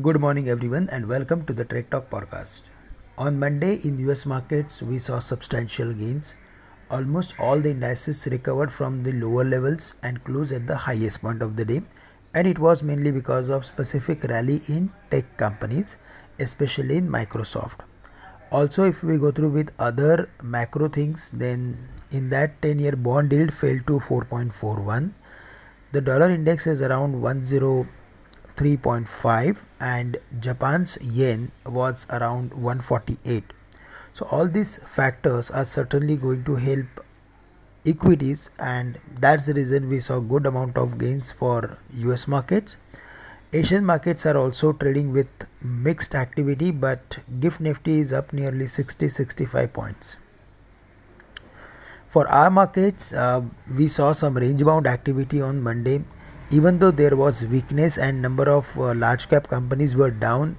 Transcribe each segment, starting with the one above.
Good morning, everyone, and welcome to the Trade Talk podcast. On Monday in US markets, we saw substantial gains. Almost all the indices recovered from the lower levels and closed at the highest point of the day, and it was mainly because of specific rally in tech companies, especially in Microsoft. Also, if we go through with other macro things, then in that 10 year bond yield fell to 4.41. The dollar index is around 10 3.5 and Japan's yen was around 148. So all these factors are certainly going to help equities and that's the reason we saw good amount of gains for US markets. Asian markets are also trading with mixed activity but GIFT Nifty is up nearly 60 65 points. For our markets, uh, we saw some range bound activity on Monday even though there was weakness and number of uh, large cap companies were down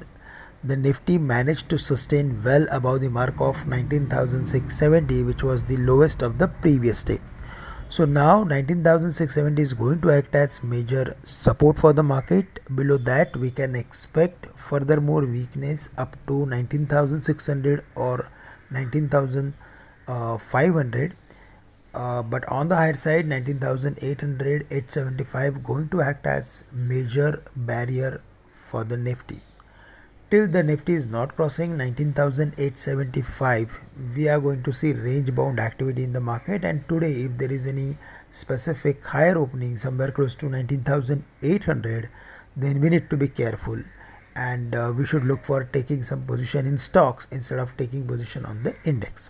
the nifty managed to sustain well above the mark of 19670 which was the lowest of the previous day. So now 19670 is going to act as major support for the market. Below that we can expect further more weakness up to 19600 or 19500 uh, but on the higher side 19800 875 going to act as major barrier for the nifty. Till the nifty is not crossing 19875 we are going to see range bound activity in the market. And today if there is any specific higher opening somewhere close to 19800 then we need to be careful. And uh, we should look for taking some position in stocks instead of taking position on the index.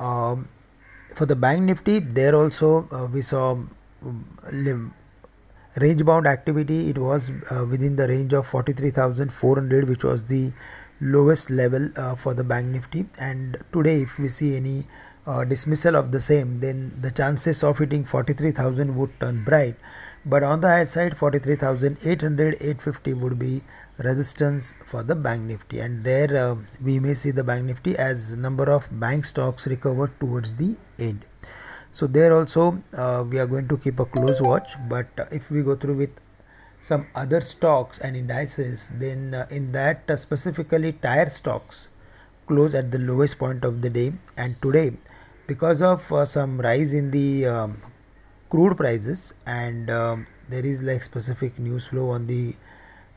Um, for the bank nifty there also uh, we saw um, range bound activity. It was uh, within the range of 43400 which was the lowest level uh, for the bank nifty. And today if we see any uh, dismissal of the same then the chances of hitting 43000 would turn bright but on the high side 43800 850 would be resistance for the bank nifty. And there uh, we may see the bank nifty as number of bank stocks recover towards the end. So there also uh, we are going to keep a close watch. But uh, if we go through with some other stocks and indices then uh, in that uh, specifically tire stocks close at the lowest point of the day. And today because of uh, some rise in the um, crude prices and um, there is like specific news flow on the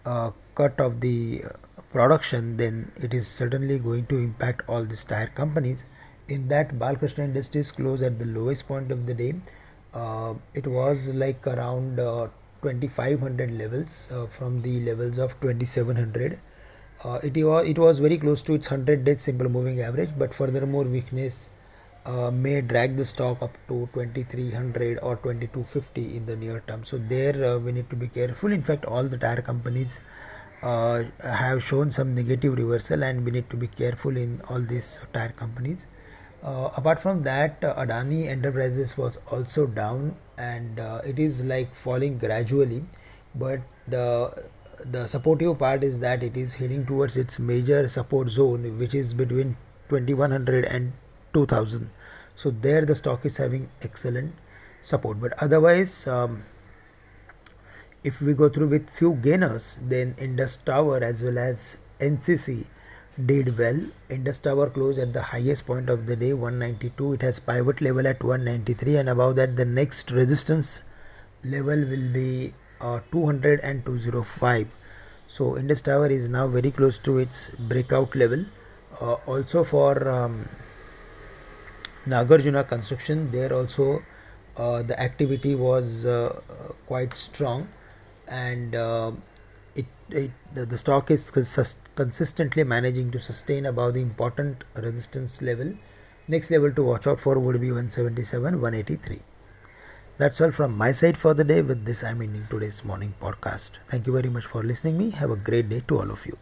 uh, cut of the uh, production then it is certainly going to impact all these tire companies. In that balkrishna industries closed at the lowest point of the day. Uh, it was like around uh, 2500 levels uh, from the levels of 2700 uh, it was it was very close to its 100 day simple moving average but furthermore weakness uh, may drag the stock up to 2300 or 2250 in the near term. So there uh, we need to be careful. In fact all the tire companies uh, have shown some negative reversal and we need to be careful in all these tire companies. Uh, apart from that uh, adani enterprises was also down and uh, it is like falling gradually but the the supportive part is that it is heading towards its major support zone which is between 2100 and 2000 so there the stock is having excellent support. But otherwise um, if we go through with few gainers then indus tower as well as ncc did well. Indus tower closed at the highest point of the day 192 it has pivot level at 193 and above that the next resistance level will be uh, 200 and 205 so indus tower is now very close to its breakout level. Uh, also for um, Nagarjuna construction there also uh, the activity was uh, quite strong. And uh, it, it the, the, stock is cons- consistently managing to sustain above the important resistance level. Next level to watch out for would be 177 183 that's all from my side for the day. With this i'm ending today's morning podcast. Thank you very much for listening me. Have a great day to all of you